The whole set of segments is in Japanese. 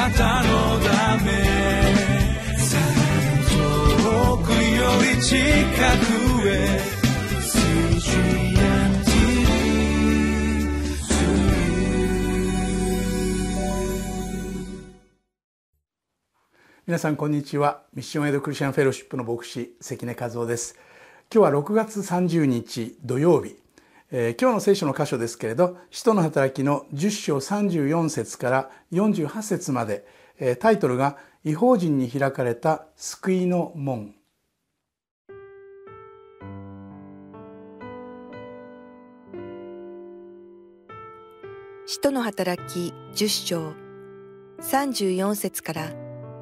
なたのため遠くより近くへ皆さんこんにちは。ミッションエイドクリスチャンフェローシップの牧師関根和夫です。今日は6月30日土曜日、えー、今日の聖書の箇所ですけれど使徒の働きの10章34節から48節まで、えー、タイトルが違法人に開かれた救いの門使徒の働き10章34節から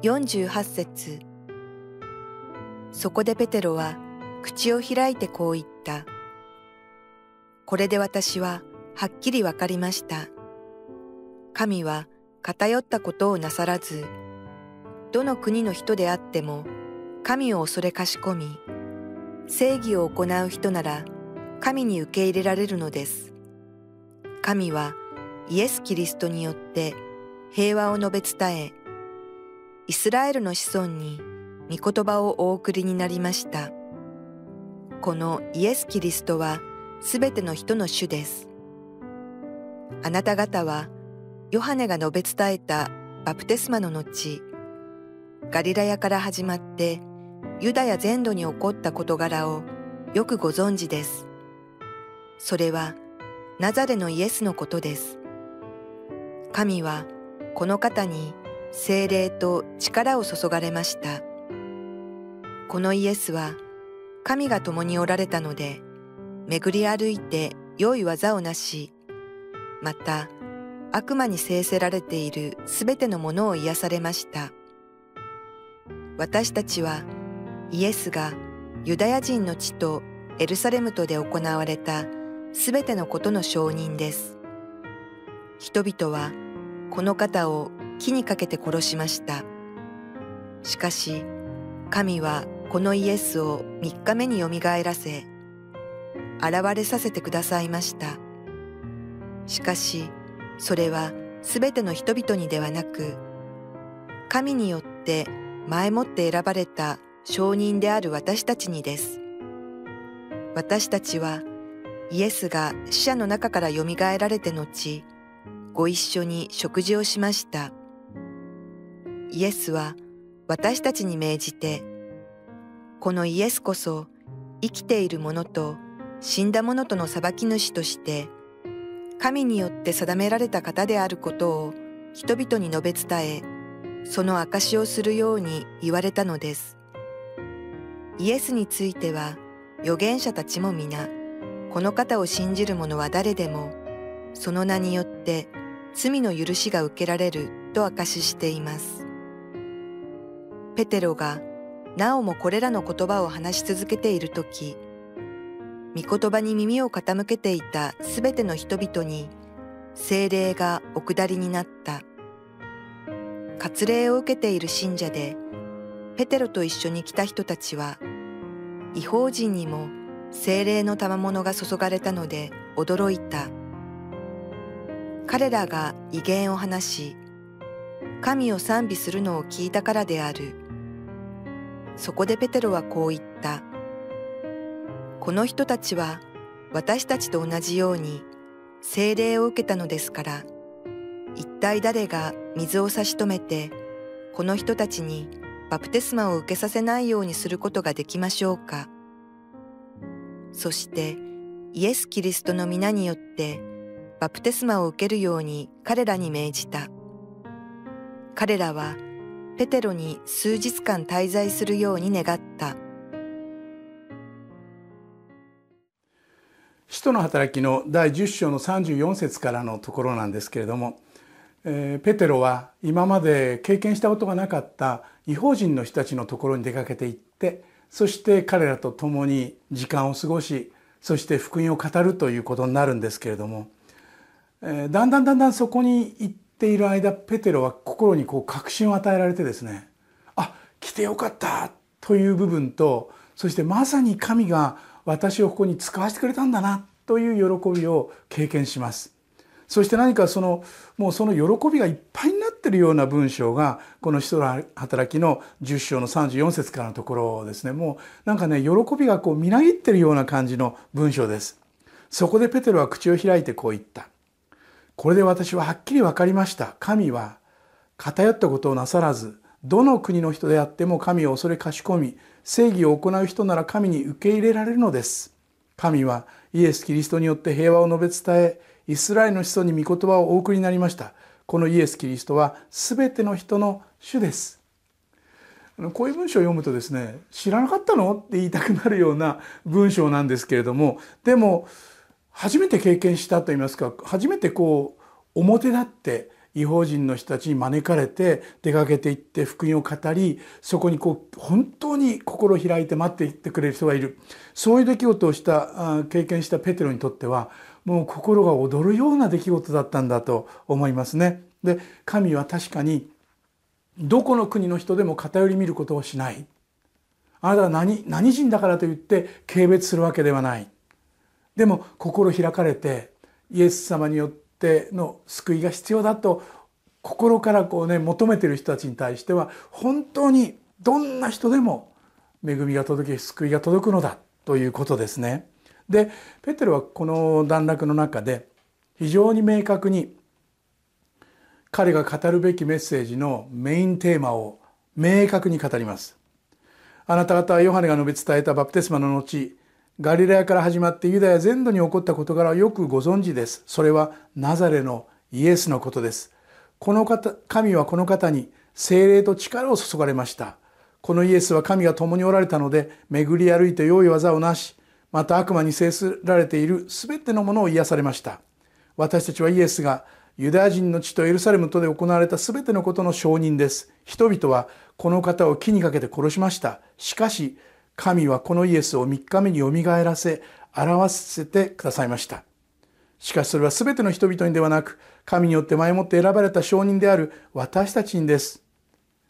48節そこでペテロは口を開いてこう言った。これで私ははっきりわかりました。神は偏ったことをなさらず、どの国の人であっても神を恐れかしこみ、正義を行う人なら神に受け入れられるのです。神はイエス・キリストによって平和を述べ伝え、イスラエルの子孫に御言葉をお送りになりました。このイエス・キリストはすべての人の主です。あなた方はヨハネが述べ伝えたバプテスマの後、ガリラヤから始まってユダヤ全土に起こった事柄をよくご存知です。それはナザレのイエスのことです。神はこの方に精霊と力を注がれました。このイエスは神が共におられたので、巡り歩いて良い技をなし、また悪魔に制せられているすべてのものを癒されました。私たちはイエスがユダヤ人の地とエルサレムとで行われたすべてのことの証人です。人々はこの方を木にかけて殺しました。しかし、神はこのイエスを三日目によみがえらせ、現れさせてくださいました。しかし、それはすべての人々にではなく、神によって前もって選ばれた証人である私たちにです。私たちはイエスが死者の中からよみがえられて後、ご一緒に食事をしました。イエスは私たちに命じて、このイエスこそ生きている者と死んだ者との裁き主として、神によって定められた方であることを人々に述べ伝え、その証しをするように言われたのです。イエスについては預言者たちも皆、この方を信じる者は誰でも、その名によって罪の許しが受けられると証ししています。ペテロがなおもこれらの言葉を話し続けているとき、御言葉に耳を傾けていたすべての人々に精霊がお下りになった。割礼を受けている信者で、ペテロと一緒に来た人たちは、違法人にも精霊の賜物が注がれたので驚いた。彼らが威厳を話し、神を賛美するのを聞いたからである。そこでペテロはこう言った。この人たちは私たちと同じように聖霊を受けたのですから、一体誰が水を差し止めて、この人たちにバプテスマを受けさせないようにすることができましょうか。そしてイエス・キリストの皆によってバプテスマを受けるように彼らに命じた。彼らはペテロに数日間滞在するように願った。使徒の働きの第10章の34節からのところなんですけれども、えー、ペテロは今まで経験したことがなかった違法人の人たちのところに出かけていってそして彼らと共に時間を過ごしそして福音を語るということになるんですけれども、えー、だんだんだんだんそこに行っている間ペテロは心にこう確信を与えられてですねあ来てよかったという部分とそしてまさに神が私をここに使わせてくれたんだなという喜びを経験します。そして何かそのもうその喜びがいっぱいになってってるような文章がこの使徒の働きの10章の34節からのところですね。もうなんかね喜びがこうみなぎってるような感じの文章です。そこでペテロは口を開いてこう言った。これで私ははっきり分かりました。神は偏ったことをなさらずどの国の人であっても神を恐れかしこみ正義を行う人なら神に受け入れられるのです。神はイエス・キリストによって平和を述べ伝えイスラエルの子孫に御言葉をお送りになりました。このイエス・キリストは全ての人の主です。こういう文章を読むとですね知らなかったのって言いたくなるような文章なんですけれどもでも初めて経験したといいますか初めてこう表立って違法人の人たちに招かれて出かけていって福音を語りそこにこう本当に心を開いて待っていってくれる人がいるそういう出来事をした経験したペテロにとってはもう心が躍るような出来事だったんだと思いますね。で神は確かにどこの国の人でも偏り見ることをしない。あなたは何何人だからといって軽蔑するわけではない。でも心開かれてイエス様によってての救いが必要だと心からこうね求めてる人たちに対しては本当にどんな人でも恵みが届き救いが届くのだということですね。でペテロはこの段落の中で非常に明確に彼が語るべきメッセージのメインテーマを明確に語ります。あなた方はヨハネが述べ伝えたバプテスマの後ガリラヤから始まってユダヤ全土に起こった事柄をよくご存知です。それはナザレのイエスのことです。この方、神はこの方に精霊と力を注がれました。このイエスは神が共におられたので、巡り歩いて良い技をなし、また悪魔に制すられている全てのものを癒されました私たちはイエスがユダヤ人の地とエルサレムとで行われた全てのことの証人です人々はこの方を木にかけて殺しましたしかし神はこのイエスを3日目によみがえらせ表せてくださいました。しかしそれは全ての人々にではなく神によって前もって選ばれた証人である私たちにです。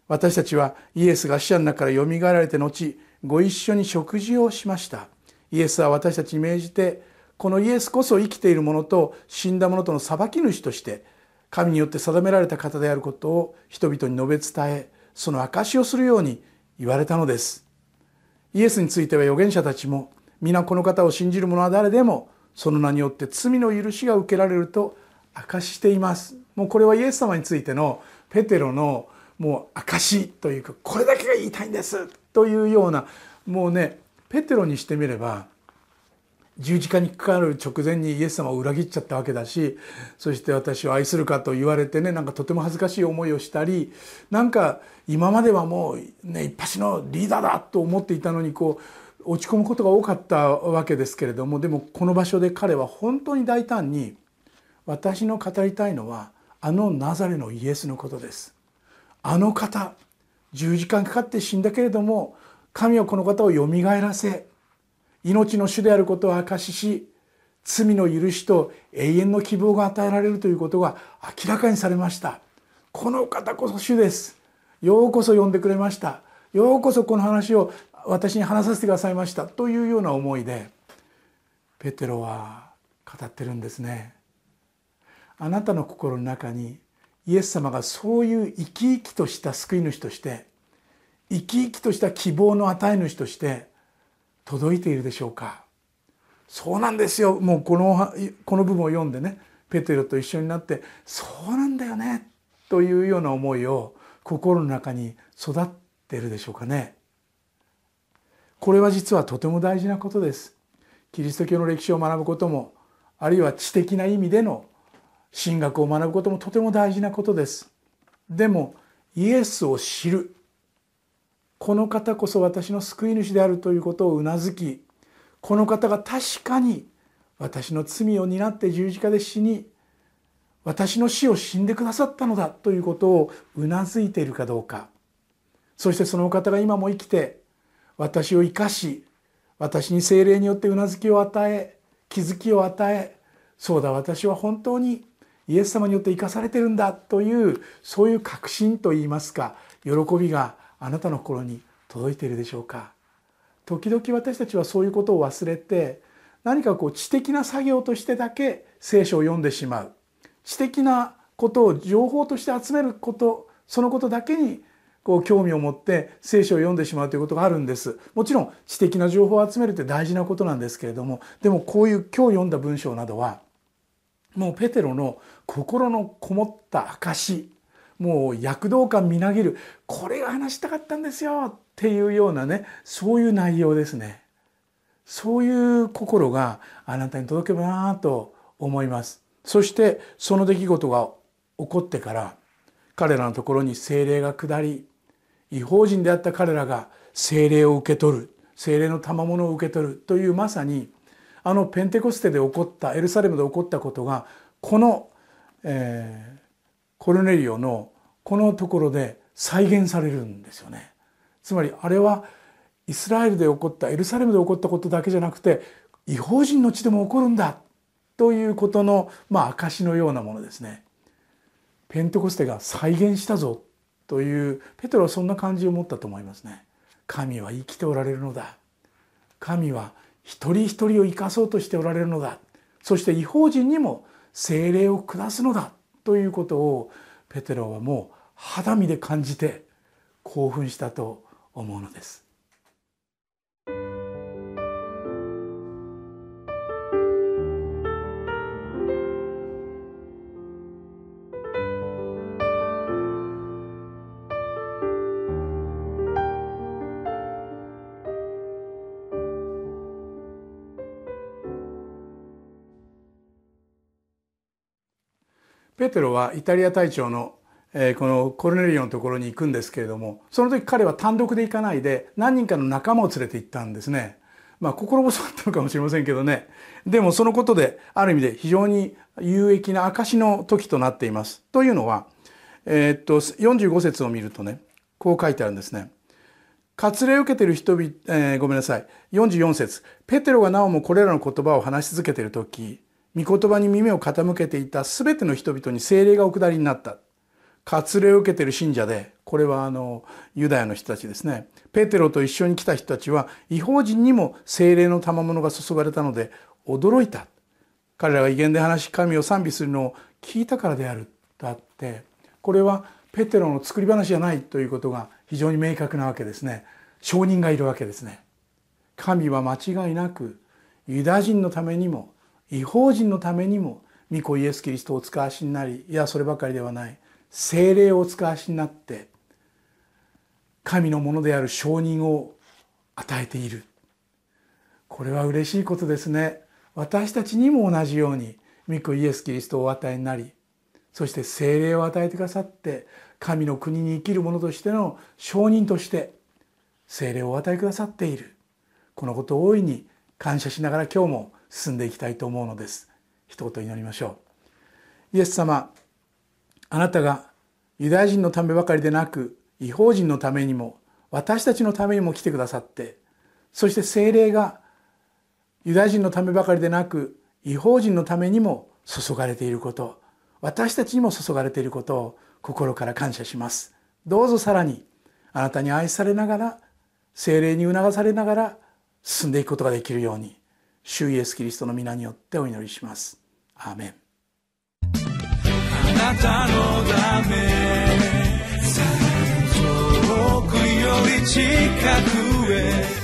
私たちはイエスが死者の中からよみがえられて後ご一緒に食事をしました。イエスは私たちに命じてこのイエスこそ生きている者と死んだ者との裁き主として神によって定められた方であることを人々に述べ伝えその証しをするように言われたのです。イエスについては預言者たちも皆この方を信じる者は誰でもその名によって罪の許しが受けられると明かしています。もうこれはイエス様についてのペテロのもう証というかこれだけが言いたいんですというようなもうねペテロにしてみれば十字架にかかる直前にイエス様を裏切っちゃったわけだしそして私を愛するかと言われてねなんかとても恥ずかしい思いをしたりなんか今まではもうね一発のリーダーだと思っていたのにこう落ち込むことが多かったわけですけれどもでもこの場所で彼は本当に大胆に私の語りたいのはあのナザレのイエスのことです。あの方十字架にかかって死んだけれども神はこの方をよみがえらせ命の主であることを証しし罪の許しと永遠の希望が与えられるということが明らかにされました。この方こそ主です。ようこそ呼んでくれました。ようこそこの話を私に話させてくださいました。というような思いでペテロは語ってるんですね。あなたの心の中にイエス様がそういう生き生きとした救い主として生き生きとした希望の与え主として届いているでしょうか？そうなんですよ。もうこのこの部分を読んでねペテロと一緒になってそうなんだよねというような思いを心の中に育ってるでしょうかね？これは実はとても大事なことです。キリスト教の歴史を学ぶこともあるいは知的な意味での神学を学ぶこともとても大事なことです。でもイエスを知るこの方こそ私の救い主であるということをうなずきこの方が確かに私の罪を担って十字架で死に私の死を死んでくださったのだということをうなずいているかどうか。そしてその方が今も生きて私を生かし私に精霊によってうなずきを与え気づきを与えそうだ私は本当にイエス様によって生かされてるんだというそういう確信といいますか喜びがあなたの心に届いているでしょうか？時々私たちはそういうことを忘れて何かこう知的な作業としてだけ聖書を読んでしまう。知的なことを情報として集めることそのことだけにこう興味を持って聖書を読んでしまうということがあるんです。もちろん知的な情報を集めるって大事なことなんですけれどもでもこういう今日読んだ文章などはもうペテロの心のこもった証もう躍動感みなぎる。これが話したかったんですよ。っていうようなねそういう内容ですね。そういう心があなたに届けばなと思います。そしてその出来事が起こってから彼らのところに精霊が下り違法人であった彼らが精霊を受け取る精霊の賜物を受け取るというまさにあのペンテコステで起こったエルサレムで起こったことがこの、えー、コルネリオのこのところで再現されるんですよね。つまりあれはイスラエルで起こったエルサレムで起こったことだけじゃなくて違法人の地でも起こるんだということのまあ証のようなものですね。ペンテコステが再現したぞというペテロはそんな感じを持ったと思いますね。神は生きておられるのだ。神は一人一人を生かそうとしておられるのだ。そして違法人にも精霊を下すのだということをペテロはもう肌身で感じて興奮したと思うのです。ペテロはイタリア隊長のえこのコルネリオのところに行くんですけれどもその時彼は単独で行かないで何人かの仲間を連れて行ったんですね。まあ心細かったのかもしれませんけどねでもそのことである意味で非常に有益な証の時となっています。というのは、えー、っと45節を見るとねこう書いてあるんですね。割礼を受けている人々、えー、ごめんなさい44節ペテロがなおもこれらの言葉を話し続けている時御言葉に耳を傾けていた全ての人々に精霊がお下りになった。割礼を受けている信者でこれはあのユダヤの人たちですね。ペテロと一緒に来た人たちは違法人にも精霊の賜物が注がれたので驚いた。彼らが威厳で話し神を賛美するのを聞いたからである。とあってこれはペテロの作り話じゃないということが非常に明確なわけですね。証人がいるわけですね。神は間違いなくユダヤ人のためにも違法人のためにも御子イエス・キリストをお使わしになりいやそればかりではない精霊をお使わしになって神のものである承認を与えている。これは嬉しいことですね。私たちにも同じように御子イエス・キリストをお与えになりそして精霊を与えてくださって神の国に生きる者としての証人として精霊をお与えくださっている。このことを大いに感謝しながら今日も進んでいきたいと思うのです。一言祈りましょう。イエス様あなたがユダヤ人のためばかりでなく違法人のためにも私たちのためにも来てくださってそして精霊がユダヤ人のためばかりでなく違法人のためにも注がれていること私たちにも注がれていることを心から感謝します。どうぞさらにあなたに愛されながら精霊に促されながら進んでいくことができるように。主イエスキリストの皆によってお祈りします。アーメン。あなたのため遠くより近くへ